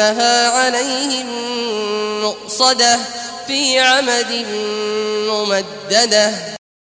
إنها عليهم مؤصدة في عمد ممددة.